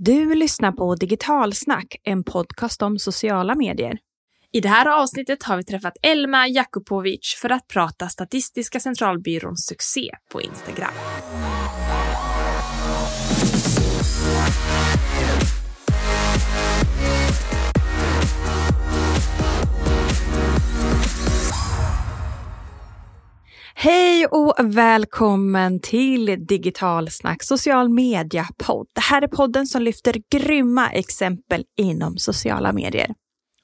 Du lyssnar på Digitalsnack, en podcast om sociala medier. I det här avsnittet har vi träffat Elma Jakupovic för att prata Statistiska centralbyråns succé på Instagram. Hej och välkommen till Digitalsnack social media-podd. Det här är podden som lyfter grymma exempel inom sociala medier.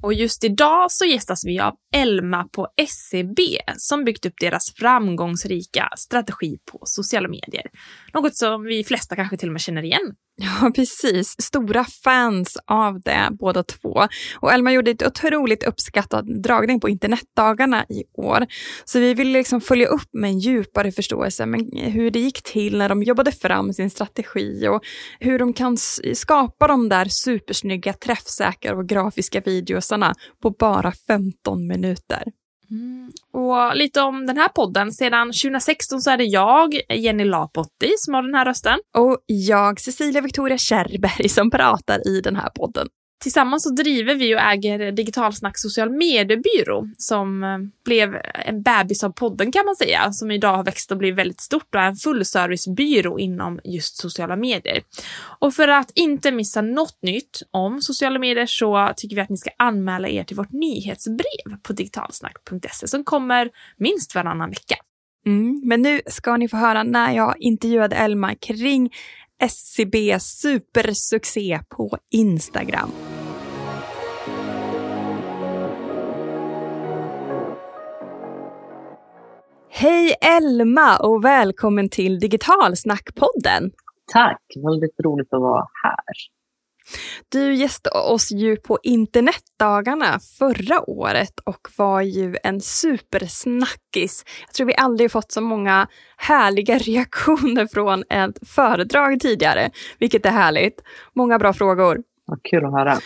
Och just idag så gästas vi av Elma på SCB som byggt upp deras framgångsrika strategi på sociala medier. Något som vi flesta kanske till och med känner igen. Ja, precis. Stora fans av det båda två. Och Elma gjorde ett otroligt uppskattad dragning på internetdagarna i år. Så vi ville liksom följa upp med en djupare förståelse med hur det gick till när de jobbade fram sin strategi och hur de kan skapa de där supersnygga, träffsäkra och grafiska videosarna på bara 15 minuter. Mm. Och lite om den här podden. Sedan 2016 så är det jag, Jenny Lapotti, som har den här rösten. Och jag, Cecilia Victoria Kärrberg, som pratar i den här podden. Tillsammans så driver vi och äger Digitalsnack social mediebyrå som eh, blev en bebis av podden kan man säga, som idag har växt och blivit väldigt stort och är en fullservicebyrå inom just sociala medier. Och för att inte missa något nytt om sociala medier så tycker vi att ni ska anmäla er till vårt nyhetsbrev på digitalsnack.se som kommer minst varannan vecka. Mm, men nu ska ni få höra när jag intervjuade Elma kring SCB supersuccé på Instagram. Hej Elma och välkommen till Digitalsnackpodden. Tack, väldigt roligt att vara här. Du gästade oss ju på internetdagarna förra året och var ju en supersnackis. Jag tror vi aldrig fått så många härliga reaktioner från ett föredrag tidigare, vilket är härligt. Många bra frågor. Vad kul att höra.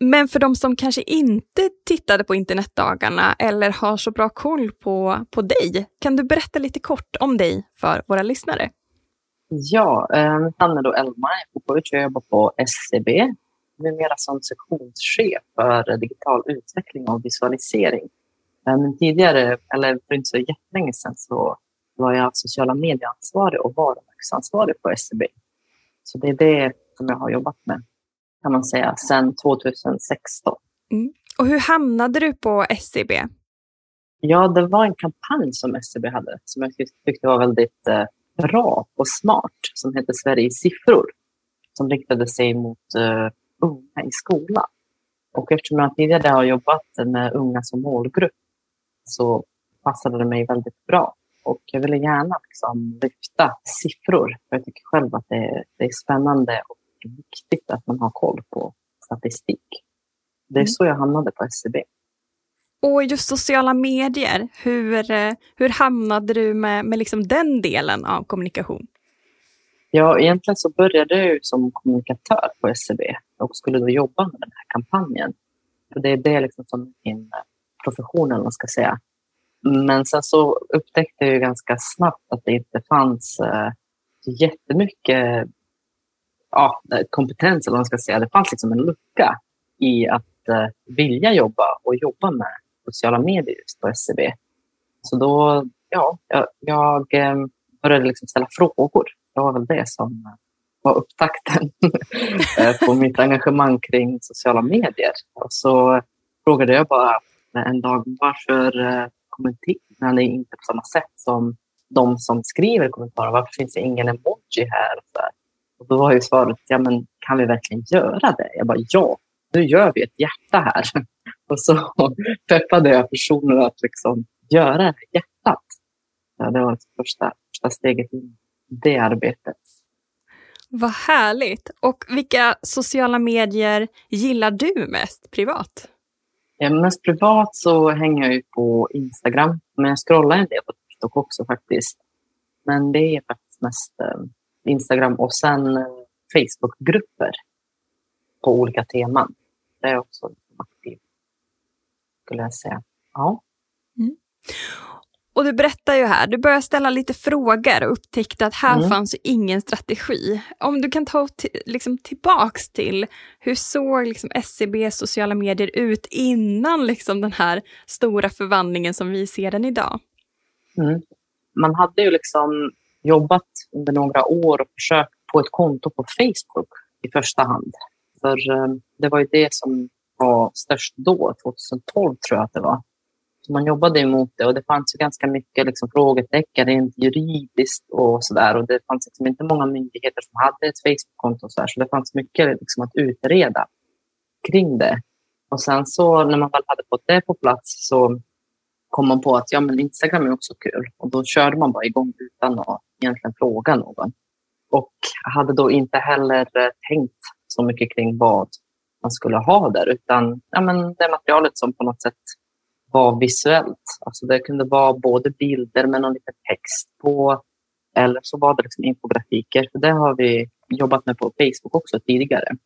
Men för de som kanske inte tittade på internetdagarna eller har så bra koll på, på dig, kan du berätta lite kort om dig för våra lyssnare? Ja, eh, mitt namn är då Elma Popovic och jag jobbar på SCB. Numera som sektionschef för digital utveckling och visualisering. Eh, men tidigare, eller för inte så jättelänge sedan, så var jag sociala medieansvarig och varumärkesansvarig på SCB. Så det är det som jag har jobbat med kan man säga, sedan 2016. Mm. Och hur hamnade du på SCB? Ja, det var en kampanj som SCB hade som jag tyckte var väldigt eh, bra och smart som heter Sverige i siffror som riktade sig mot uh, unga i skolan. Och eftersom jag tidigare har jobbat med unga som målgrupp så passade det mig väldigt bra. Och jag ville gärna liksom lyfta siffror. Jag tycker själv att det är, det är spännande viktigt att man har koll på statistik. Det är mm. så jag hamnade på SCB. Och just sociala medier, hur, eh, hur hamnade du med, med liksom den delen av kommunikation? Ja, egentligen så började jag som kommunikatör på SCB och skulle då jobba med den här kampanjen. För det är det liksom som min profession, eller man ska säga. Men sen så upptäckte jag ganska snabbt att det inte fanns uh, jättemycket ja, kompetens, eller vad man ska säga. Det fanns liksom en lucka i att eh, vilja jobba och jobba med sociala medier just på SCB. Så då, ja, jag, jag eh, började liksom ställa frågor. Det var väl det som eh, var upptakten eh, på mitt engagemang kring sociala medier. Och så frågade jag bara en dag varför kommenterar ni inte på samma sätt som de som skriver kommentarer? Varför finns det ingen emoji här? Och då var ju svaret, ja men kan vi verkligen göra det? Jag bara, ja, nu gör vi ett hjärta här. Och så peppade jag personer att liksom göra hjärtat. Ja, det var det första, första steget i det arbetet. Vad härligt! Och vilka sociala medier gillar du mest privat? Ja, mest privat så hänger jag ju på Instagram, men jag scrollar en del på TikTok också faktiskt. Men det är faktiskt mest eh, Instagram och sen eh, Facebookgrupper på olika teman. Det är också aktiv skulle jag säga. Ja. Mm. Och du berättar ju här, du började ställa lite frågor och upptäckte att här Mm. fanns ingen strategi. Om du kan ta liksom tillbaks till, hur såg liksom SCB sociala medier ut innan liksom den här stora förvandlingen som vi ser den idag? Mm. Man hade ju liksom jobbat under några år och försökt få ett konto på Facebook i första hand. För eh, det var ju det som var störst då, 2012 tror jag att det var. Så man jobbade emot det och det fanns ju ganska mycket liksom frågetecken rent juridiskt och sådär. Och det fanns liksom inte många myndigheter som hade ett Facebook-konto och så, där, så det fanns mycket liksom att utreda kring det. Och sen så när man väl hade fått det på plats så kom man på att ja, men Instagram är också kul. Och då körde man bara igång utan att egentligen fråga någon. Och hade då inte heller eh, tänkt så mycket kring vad man skulle ha där, utan ja, men det materialet som på något sätt var visuellt. Alltså det kunde vara både bilder med någon liten text på, eller så var det liksom infografiker. För det har vi jobbat med på Facebook också tidigare.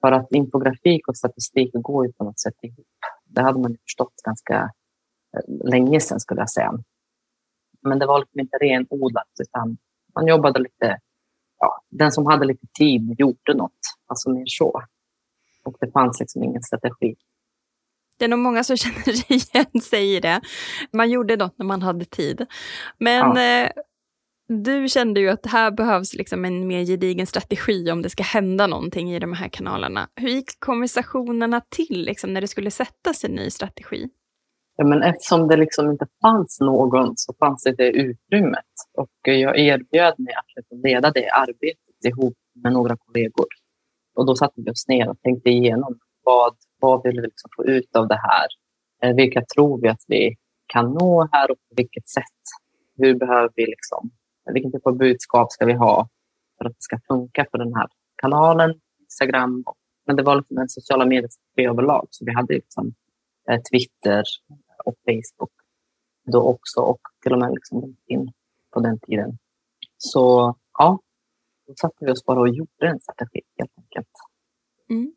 För att infografik och statistik går ju på något sätt ihop. Det hade man ju förstått ganska länge sedan skulle jag säga. Men det var liksom inte renodlat utan man jobbade lite, ja, den som hade lite tid gjorde något, alltså mer så. Och det fanns liksom ingen strategi. Det är nog många som känner igen sig i det. Man gjorde något när man hade tid. Men eh, du kände ju att här behövs liksom en mer gedigen strategi om det ska hända någonting i de här kanalerna. Hur gick konversationerna till liksom, när det skulle sättas en ny strategi? Ja, men eftersom det liksom inte fanns någon så fanns det det utrymmet. Och jag erbjöd mig att liksom leda det arbetet ihop med några kollegor. Och då satte vi oss ner och tänkte igenom vad, vad vill vi liksom få ut av det här? Eh, vilka tror vi att vi kan nå här och på vilket sätt? Hur behöver vi liksom, vilken typ av budskap ska vi ha för att det ska funka på den här kanalen, Instagram? Men det var liksom en sociala medier överlag, så vi hade liksom eh, Twitter och Facebook då också och till och med liksom LinkedIn på den tiden. Så ja, då satte vi oss bara och gjorde en strategi helt enkelt. Mm.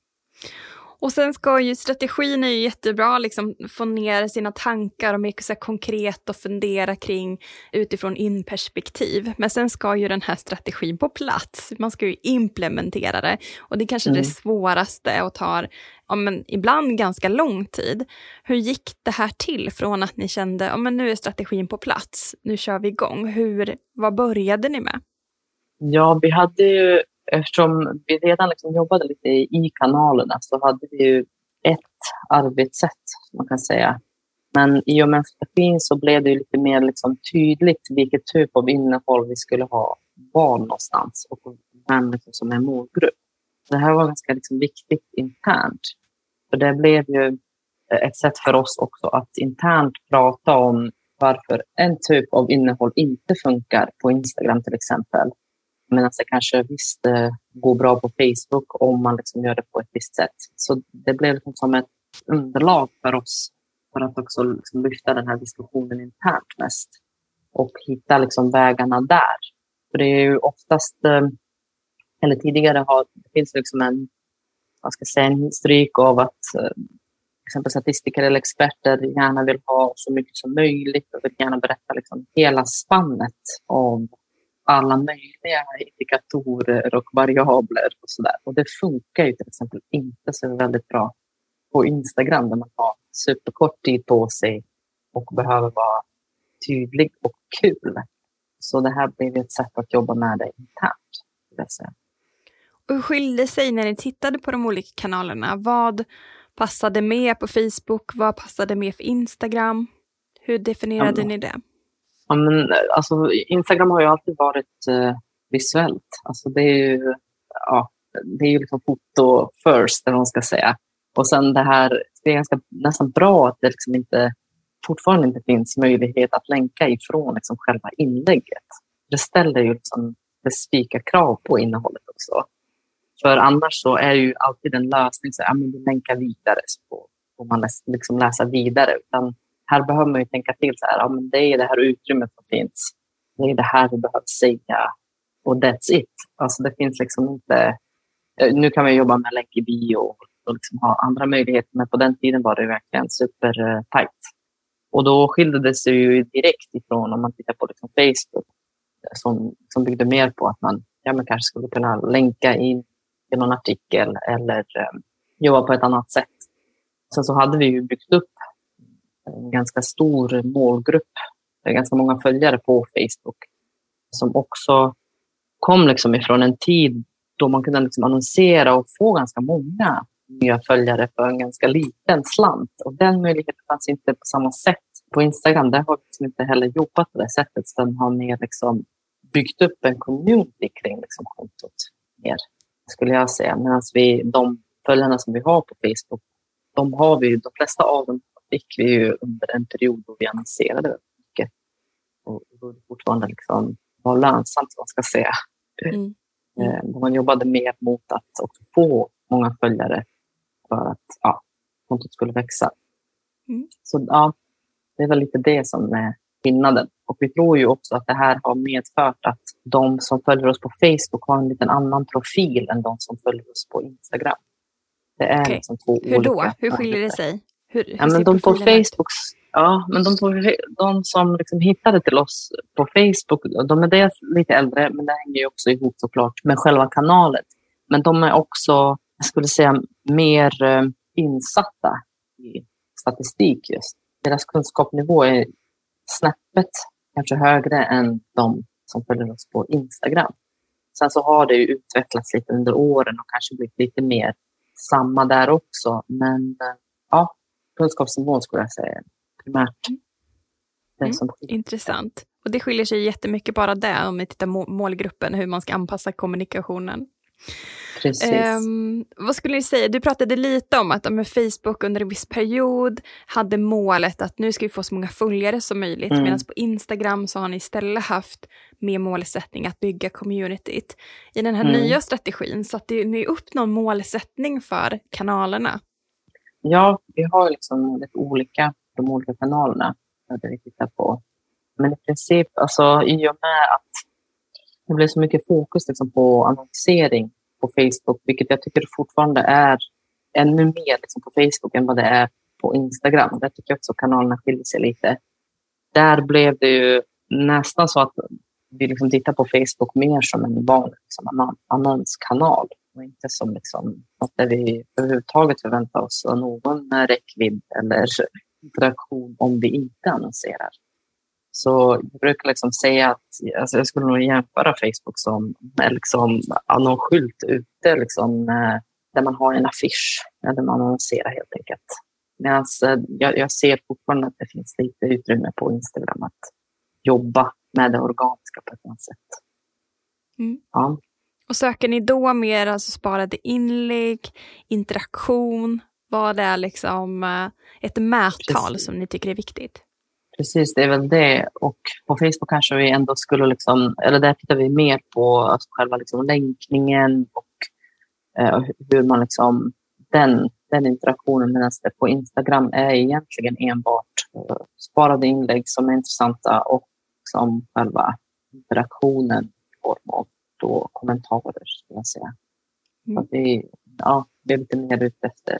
Och sen ska ju strategin är ju jättebra, liksom få ner sina tankar och mycket så konkret och fundera kring utifrån in-perspektiv. Men sen ska ju den här strategin på plats. Man ska ju implementera det och det är kanske Mm. det svåraste och tar ja, men ibland ganska lång tid. Hur gick det här till från att ni kände ja, men nu är strategin på plats, nu kör vi igång. Hur, vad började ni med? Ja, vi hade ju, eftersom vi redan liksom jobbade lite i kanalerna så hade vi ju ett arbetssätt, man kan säga. Men i och med strategin så blev det ju lite mer liksom tydligt vilket typ av innehåll vi skulle ha var någonstans och vem liksom som är målgrupp. Det här var ganska liksom viktigt internt. För det blev ju ett sätt för oss också att internt prata om varför en typ av innehåll inte funkar på Instagram till exempel. Medan det kanske visst eh, går bra på Facebook om man liksom gör det på ett visst sätt. Så det blev liksom som ett underlag för oss för att också liksom lyfta den här diskussionen internt mest och hitta liksom vägarna där. För det är ju oftast, eh, eller tidigare har, det finns liksom en, vad ska jag säga, en historik av att eh, exempel statistiker eller experter gärna vill ha så mycket som möjligt och vill gärna berätta liksom hela spannet av alla möjliga indikatorer och variabler och sådär. Och det funkar ju till exempel inte så väldigt bra på Instagram där man har superkort tid på sig och behöver vara tydlig och kul. Så det här blev ett sätt att jobba med det internt. Och hur skilde sig när ni tittade på de olika kanalerna? Vad passade med på Facebook? Vad passade med för Instagram? Hur definierade Ja. ni det? Ja, men, alltså, Instagram har ju alltid varit eh, visuellt. Alltså, det är ju, ja, det är ju liksom foto first, eller vad man ska säga. Och sen det här, det är ganska, nästan bra att det liksom inte, fortfarande inte finns möjlighet att länka ifrån liksom själva inlägget. Det ställer ju liksom specifika krav på innehållet också. För annars så är ju alltid en lösning så ja, men vi länkar vidare så får, man liksom läsa vidare. Utan här behöver man ju tänka till så här, ja, men det är det här utrymmet som finns. Det är det här vi behöver säga och that's it. Alltså det finns liksom inte, eh, nu kan vi jobba med länk i bio och, liksom ha andra möjligheter, men på den tiden var det verkligen super. Eh, och då skilde det sig ju direkt ifrån om man tittar på liksom Facebook eh, som, som byggde mer på att man ja, man kanske skulle kunna länka in i någon artikel eller um, jobba på ett annat sätt. Sen så hade vi ju byggt upp en ganska stor målgrupp, ganska många följare på Facebook som också kom liksom ifrån en tid då man kunde liksom annonsera och få ganska många nya följare för en ganska liten slant. Och den möjligheten fanns inte på samma sätt på Instagram. Där har vi liksom inte heller jobbat på det sättet, Den har mer liksom byggt upp en community kring liksom kontot. Mer, skulle jag säga. Medan vi, de följarna som vi har på Facebook, de har vi, de flesta av dem fick vi ju under en period då vi annonserade mycket. Och då det fortfarande liksom var lönsamt, vad man ska säga. Mm. Mm. Man jobbade mer mot att också få många följare för att ja, kontot skulle växa. Mm. Så ja, det är väl lite det som är skillnaden. Och vi tror ju också att det här har medfört att de som följer oss på Facebook har en liten annan profil än de som följer oss på Instagram. Det är okay. liksom två Hur då? Hur skiljer det sig? Hur, hur ja, men de på Facebook, ja, men de, på, de som liksom hittade till oss på Facebook, de är dels lite äldre, men det hänger ju också ihop såklart med själva kanalen. Men de är också, jag skulle säga, mer eh, insatta i statistik just. Deras kunskapsnivå är snäppet kanske högre än de som följer oss på Instagram. Sen så har det ju utvecklats lite under åren och kanske blivit lite mer samma där också. Men eh, ja, kunskapsnivån skulle jag säga primärt. Mm. Intressant. Och det skiljer sig jättemycket bara där om vi tittar på målgruppen, hur man ska anpassa kommunikationen. Um, vad skulle ni säga, du pratade lite om att med Facebook under en viss period hade målet att nu ska vi få så många följare som möjligt, mm. medan på Instagram så har ni istället haft med målsättning att bygga communityt. I den här mm. nya strategin, satte ni upp någon målsättning för kanalerna? Ja, vi har liksom lite olika, de olika kanalerna där vi tittar på. Men i princip, alltså i och med att det blev så mycket fokus liksom, på annonsering på Facebook, vilket jag tycker fortfarande är ännu mer liksom, på Facebook än vad det är på Instagram. Där tycker jag också kanalerna skiljer sig lite. Där blev det ju nästan så att vi liksom tittar på Facebook mer som en vanlig liksom, annonskanal och inte som liksom, något där vi överhuvudtaget förväntar oss någon räckvidd eller interaktion om vi inte annonserar. Så jag brukar liksom säga att alltså jag skulle nog jämföra Facebook som liksom annonsskylt ute, liksom, eh, där man har en affisch, där man annonserar helt enkelt. Medan eh, jag, jag ser fortfarande att det finns lite utrymme på Instagram att jobba med det organiska på ett annat sätt. Mm. Ja. Och söker ni då mer alltså sparade inlägg, interaktion? Vad är liksom eh, ett mättal Precis. som ni tycker är viktigt? Precis, det är väl det. Och på Facebook kanske vi ändå skulle, liksom, eller där tittar vi mer på alltså själva liksom länkningen och eh, hur man liksom, den, den interaktionen. Medan det på Instagram är egentligen enbart eh, sparade inlägg som är intressanta och som själva interaktionen i form av då kommentarer, skulle jag säga. Mm. Vi, ja, vi är lite mer ute efter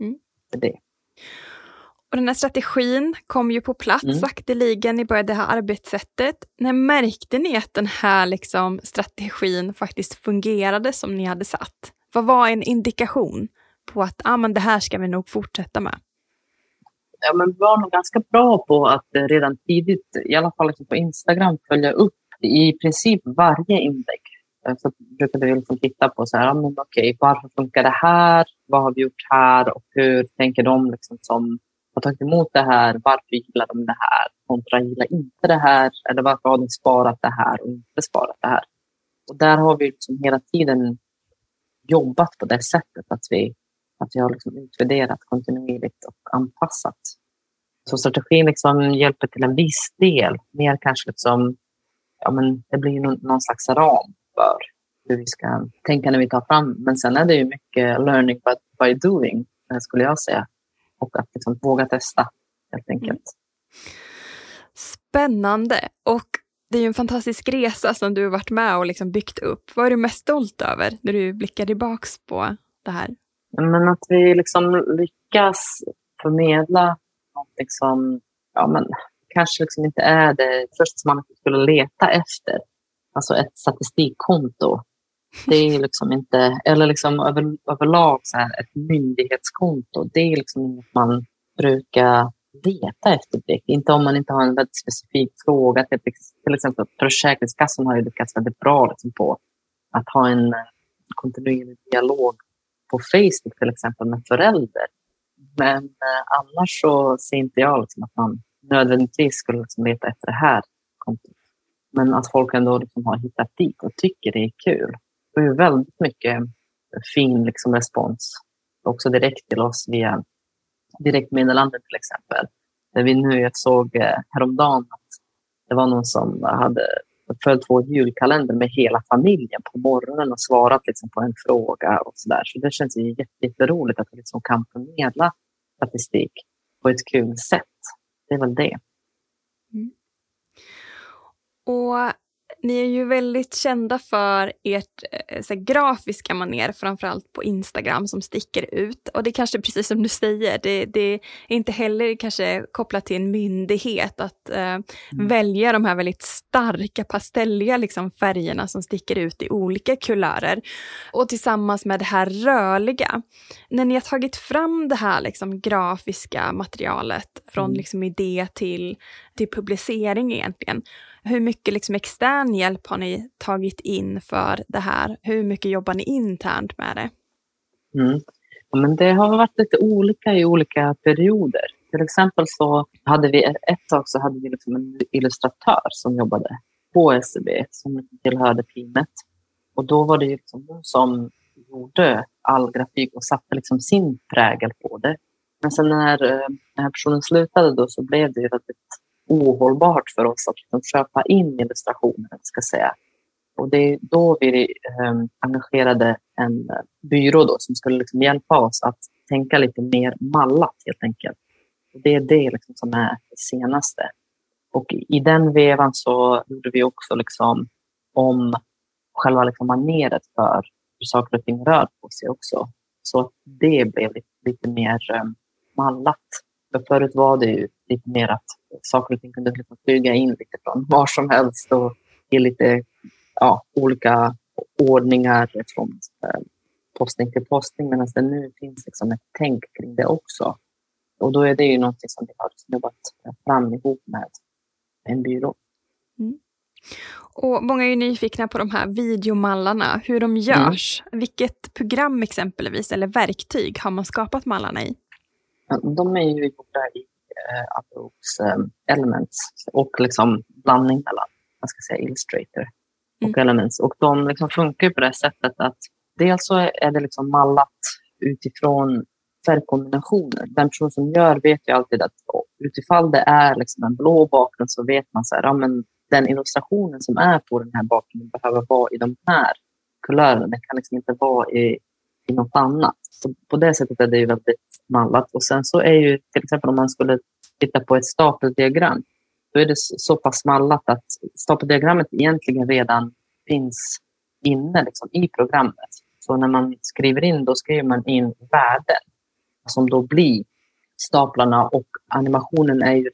mm. det. Och den här strategin kom ju på plats mm. sakteligen, ni började det här arbetssättet. När märkte ni att den här liksom strategin faktiskt fungerade som ni hade satt? Vad var en indikation på att ah, men det här ska vi nog fortsätta med? Ja, men vi var nog ganska bra på att redan tidigt, i alla fall liksom på Instagram, följa upp i princip varje inlägg. Så brukade vi liksom titta på så här, ja, men okej, varför funkar det här? Vad har vi gjort här? Och hur tänker de liksom som har tagit emot det här, varför gillar de det här kontra gillar inte det här eller varför har de sparat det här och inte sparat det här. Och där har vi liksom hela tiden jobbat på det sättet att vi, att vi har liksom utvärderat kontinuerligt och anpassat. Så strategin liksom hjälper till en viss del, mer kanske liksom, ja men det blir någon, någon slags ram för hur vi ska tänka när vi tar fram. Men sen är det ju mycket learning by, by doing, skulle jag säga och att liksom våga testa helt enkelt. Mm. Spännande! Och det är ju en fantastisk resa som du har varit med och liksom byggt upp. Vad är du mest stolt över när du blickar tillbaka på det här? Men att vi liksom lyckas förmedla något som ja men kanske liksom inte är det första som man skulle leta efter. Alltså ett statistikkonto. Det är liksom inte, eller liksom över, överlag så här, ett myndighetskonto. Det är liksom inget man brukar leta efter direkt. Inte om man inte har en väldigt specifik fråga. Till, till exempel Försäkringskassan har ju lyckats väldigt bra liksom på att ha en eh, kontinuerlig dialog på Facebook till exempel med föräldrar. Men eh, annars så ser inte jag liksom att man nödvändigtvis skulle liksom leta efter det här kontot. Men att folk ändå liksom har hittat dit och tycker det är kul. Det är väldigt mycket fin liksom respons. Också direkt till oss via direktmeddelanden till exempel. Där vi nu såg eh, häromdagen att det var någon som hade följt vår julkalender med hela familjen på morgonen och svarat liksom på en fråga och så där. Så det känns ju jätteroligt att vi liksom kan förmedla statistik på ett kul sätt. Det är väl det. Mm. Och ni är ju väldigt kända för ert eh, så grafiska maner, framförallt på Instagram, som sticker ut. Och det är kanske precis som du säger, det, det är inte heller kanske kopplat till en myndighet att eh, mm. välja de här väldigt starka pastelliga liksom, färgerna som sticker ut i olika kulörer. Och tillsammans med det här rörliga. När ni har tagit fram det här liksom, grafiska materialet från mm. liksom, idé till, till publicering egentligen, hur mycket liksom extern hjälp har ni tagit in för det här? Hur mycket jobbar ni internt med det? Mm. Ja, men det har varit lite olika i olika perioder. Till exempel så hade vi ett tag så hade vi liksom en illustratör som jobbade på SCB som tillhörde teamet. Och då var det ju liksom hon som gjorde all grafik och satte liksom sin prägel på det. Men sen när eh, den här personen slutade då så blev det ju väldigt ohållbart för oss att liksom köpa in illustrationer. Ska säga. Och det är då vi ehm, eh, engagerade en byrå då, som skulle liksom hjälpa oss att tänka lite mer mallat helt enkelt. Och det är det liksom som är det senaste. Och i den vevan så gjorde vi också liksom om själva liksom maneret för hur saker och ting rör på sig också. Så att det blev lite, lite mer um, mallat. För förut var det ju lite mer att saker och ting kunde liksom flyga in lite från var som helst och i lite ja, olika ordningar från eh, postning till postning medan det nu finns liksom ett tänk kring det också. Och då är det ju något som vi har jobbat fram ihop med en byrå. Mm. Och många är ju nyfikna på de här videomallarna, hur de görs. Mm. Vilket program exempelvis, eller verktyg, har man skapat mallarna i? De är ju gjorda i eh, Adobe's eh, Elements och liksom blandning mellan vad ska säga, Illustrator och mm. Elements. Och de liksom funkar på det sättet att dels så är det liksom mallat utifrån färgkombinationer. Den person som gör vet ju alltid att utifall det är liksom en blå bakgrund så vet man så här, ja, men den illustrationen som är på den här bakgrunden behöver vara i de här kulörerna. Den kan liksom inte vara i, i något annat. Så på det sättet är det ju väldigt mallat. Och sen så är ju till exempel om man skulle titta på ett stapeldiagram, då är det så pass mallat att stapeldiagrammet egentligen redan finns inne liksom, i programmet. Så när man skriver in, då skriver man in värden som då blir staplarna och animationen är ju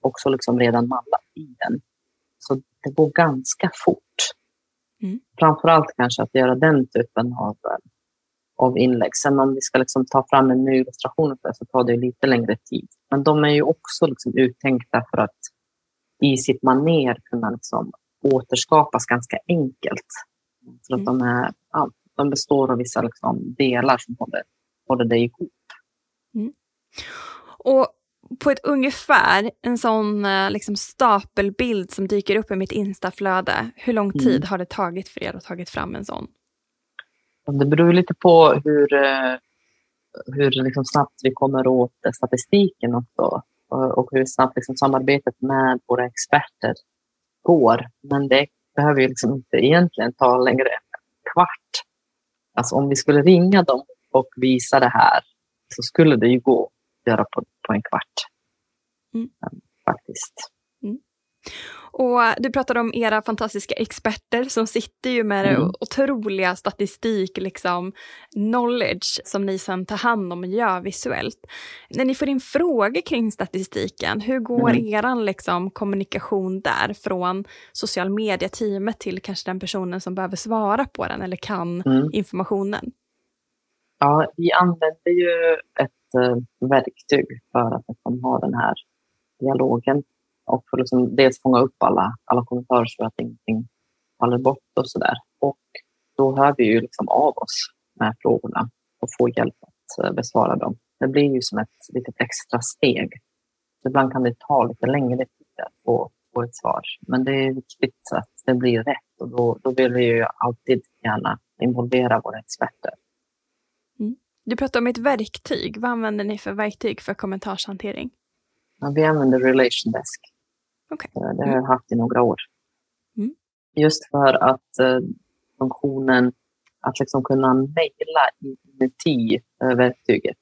också liksom redan mallat i den. Så det går ganska fort. Mm. Framförallt kanske att göra den typen av av inlägg. Sen om vi ska liksom ta fram en ny illustration så tar det lite längre tid. Men de är ju också liksom uttänkta för att i sitt maner kunna liksom återskapas ganska enkelt. Så att mm. de, är, ja, de består av vissa liksom delar som håller, håller det ihop. Mm. Och på ett ungefär, en sån eh, liksom, stapelbild som dyker upp i mitt instaflöde, hur lång tid mm. har det tagit för er att ta fram en sån? Det beror lite på hur, eh, hur liksom snabbt vi kommer åt statistiken också och hur snabbt liksom samarbetet med våra experter går. Men det behöver ju liksom inte egentligen ta längre än en kvart. Alltså om vi skulle ringa dem och visa det här så skulle det ju gå att göra på, på en kvart. Mm. Faktiskt. Och du pratade om era fantastiska experter som sitter ju med mm. det otroliga statistik, liksom knowledge som ni sedan tar hand om och gör visuellt. När ni får in frågor kring statistiken, hur går mm. eran liksom kommunikation där från social media-teamet till kanske den personen som behöver svara på den eller kan mm. informationen? Ja, vi använder ju ett uh, verktyg för att liksom, ha den här dialogen och för liksom dels fånga upp alla, alla kommentarer så att ingenting faller bort och så där. Och då hör vi ju liksom av oss med frågorna och får hjälp att uh, besvara dem. Det blir ju som ett litet extra steg. Ibland kan det ta lite längre tid att få, få ett svar, men det är viktigt att det blir rätt och då, då vill vi ju alltid gärna involvera våra experter. Du pratar om ett verktyg. Vad använder ni för verktyg för kommentarshantering? Ja, vi använder Relation Desk. Okay. Eh, det har jag mm. haft i några år. Mm. Just för att eh, funktionen att liksom kunna mejla inuti eh, verktyget.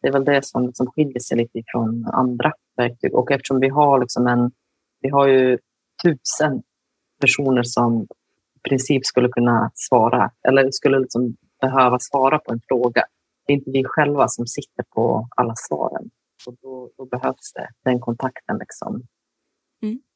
Det är väl det som liksom skiljer sig lite från andra verktyg. Och eftersom vi har, liksom en, vi har ju tusen personer som i princip skulle kunna svara, eller skulle liksom behöva svara på en fråga. Det är inte vi själva som sitter på alla svaren. Och då, då behövs det, den kontakten. Liksom. Mm.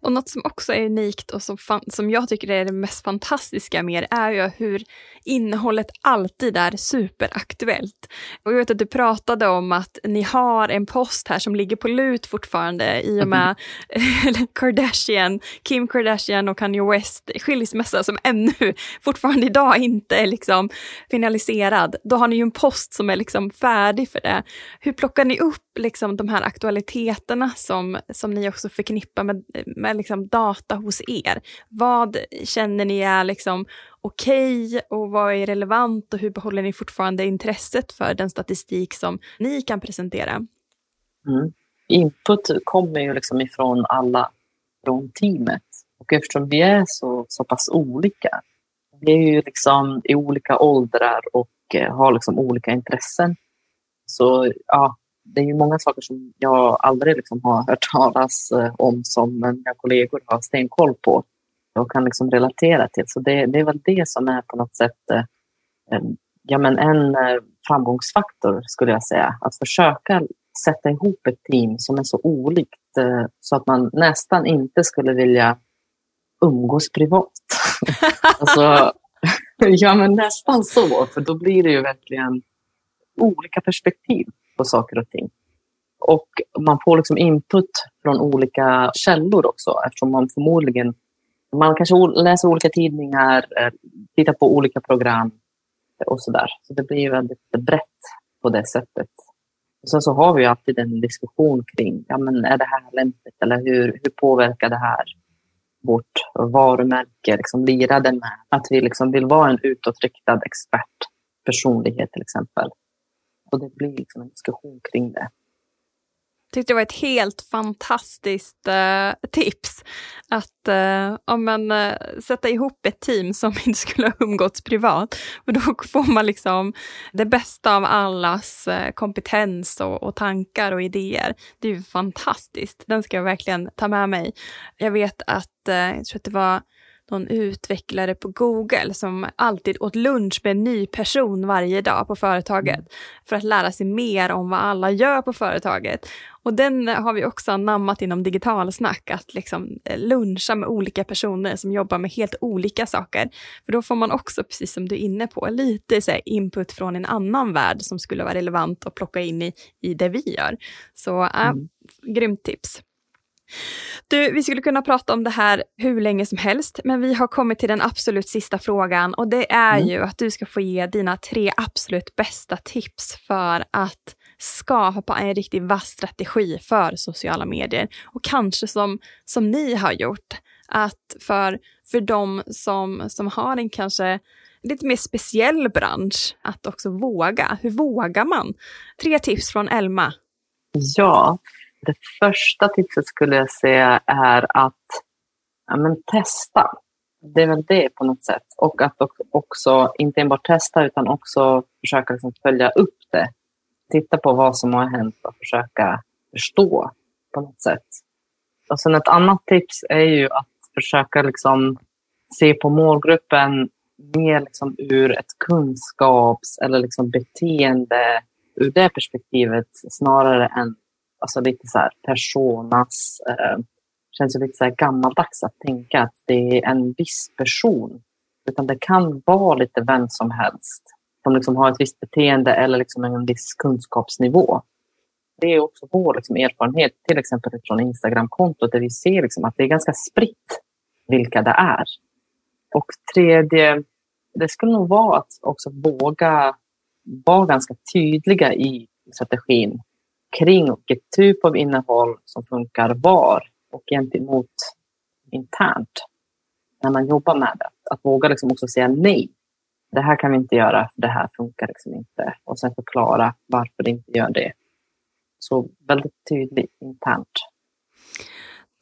Och något som också är unikt och som, som jag tycker är det mest fantastiska med är ju hur innehållet alltid är superaktuellt. Och jag vet att du pratade om att ni har en post här som ligger på lut fortfarande i och med mm. Kardashian, Kim Kardashian och Kanye West skilsmässa som ännu fortfarande idag inte är liksom finaliserad. Då har ni ju en post som är liksom färdig för det. Hur plockar ni upp liksom de här aktualiteterna som, som ni också förknippar med, med liksom data hos er? Vad känner ni är liksom okej okay och vad är relevant och hur behåller ni fortfarande intresset för den statistik som ni kan presentera? Mm. Input kommer ju liksom ifrån alla från teamet och eftersom vi är så, så pass olika, vi är ju liksom i olika åldrar och eh, har liksom olika intressen. Så ja, det är ju många saker som jag aldrig liksom har hört talas eh, om som mina kollegor har stenkoll på och kan liksom relatera till. Så det, det är väl det som är på något sätt eh, ja, men en eh, framgångsfaktor skulle jag säga. Att försöka sätta ihop ett team som är så olikt så att man nästan inte skulle vilja umgås privat. alltså, ja, men nästan så, för då blir det ju verkligen olika perspektiv på saker och ting. Och man får liksom input från olika källor också eftersom man förmodligen man kanske läser olika tidningar, eh, tittar på olika program och så där. Så det blir väldigt brett på det sättet. Och sen så har vi alltid en diskussion kring, ja men är det här lämpligt eller hur, hur påverkar det här vårt varumärke? Liksom lirar det med att vi liksom vill vara en utåtriktad expert personlighet till exempel? Och det blir liksom en diskussion kring det. Jag tyckte det var ett helt fantastiskt uh, tips. Att uh, om man uh, sätta ihop ett team som inte skulle ha umgåtts privat. Och då får man liksom det bästa av allas kompetens och, och, tankar och idéer. Det är ju fantastiskt. Den ska jag verkligen ta med mig. Jag vet att, jag tror att det var någon utvecklare på Google som alltid åt lunch med en ny person varje dag på företaget mm. för att lära sig mer om vad alla gör på företaget. Och den har vi också anammat inom digitalsnack, att liksom eh, luncha med olika personer som jobbar med helt olika saker. För då får man också, precis som du är inne på, lite så input från en annan värld som skulle vara relevant att plocka in i, i det vi gör. Så äh, mm. grymt tips. Du, vi skulle kunna prata om det här hur länge som helst, men vi har kommit till den absolut sista frågan och det är mm. ju att du ska få ge dina tre absolut bästa tips för att skapa en riktigt vass strategi för sociala medier. Och kanske som, som ni har gjort, att för, för de som, som har en kanske lite mer speciell bransch, att också våga. Hur vågar man? Tre tips från Elma. Ja, det första tipset skulle jag säga är att ja, men testa. Det är väl det på något sätt. Och att också, inte enbart testa utan också försöka liksom följa upp det. Titta på vad som har hänt och försöka förstå på något sätt. Och sen ett annat tips är ju att försöka liksom se på målgruppen mer liksom ur ett kunskaps eller liksom beteende ur det perspektivet snarare än alltså lite så här personas. Eh, känns ju lite så här gammaldags att tänka att det är en viss person. Utan det kan vara lite vem som helst som liksom har ett visst beteende eller liksom en viss kunskapsnivå. Det är också vår liksom erfarenhet, till exempel från Instagramkontot, där vi ser liksom att det är ganska spritt vilka det är. Och tredje, det skulle nog vara att också våga vara ganska tydliga i strategin kring vilket typ av innehåll som funkar var och gentemot internt när man jobbar med det. Att våga liksom också säga nej. Det här kan vi inte göra, för det här funkar liksom inte. Och sen förklara varför det inte gör det. Så väldigt tydligt internt.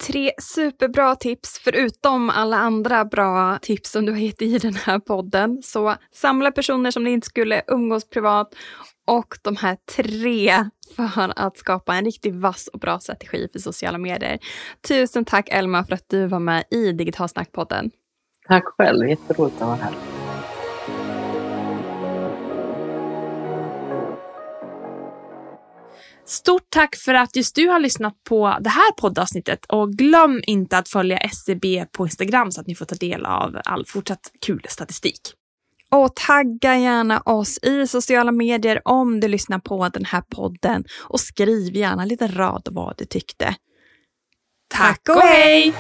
Tre superbra tips, förutom alla andra bra tips som du har gett i den här podden. Så samla personer som ni inte skulle umgås privat och de här tre för att skapa en riktigt vass och bra strategi för sociala medier. Tusen tack Elma för att du var med i Digital Snack-podden. Tack själv, jätteroligt att vara här. Stort tack för att just du har lyssnat på det här poddavsnittet och glöm inte att följa SCB på Instagram så att ni får ta del av all fortsatt kul statistik. Och tagga gärna oss i sociala medier om du lyssnar på den här podden och skriv gärna lite rad vad du tyckte. Tack och hej!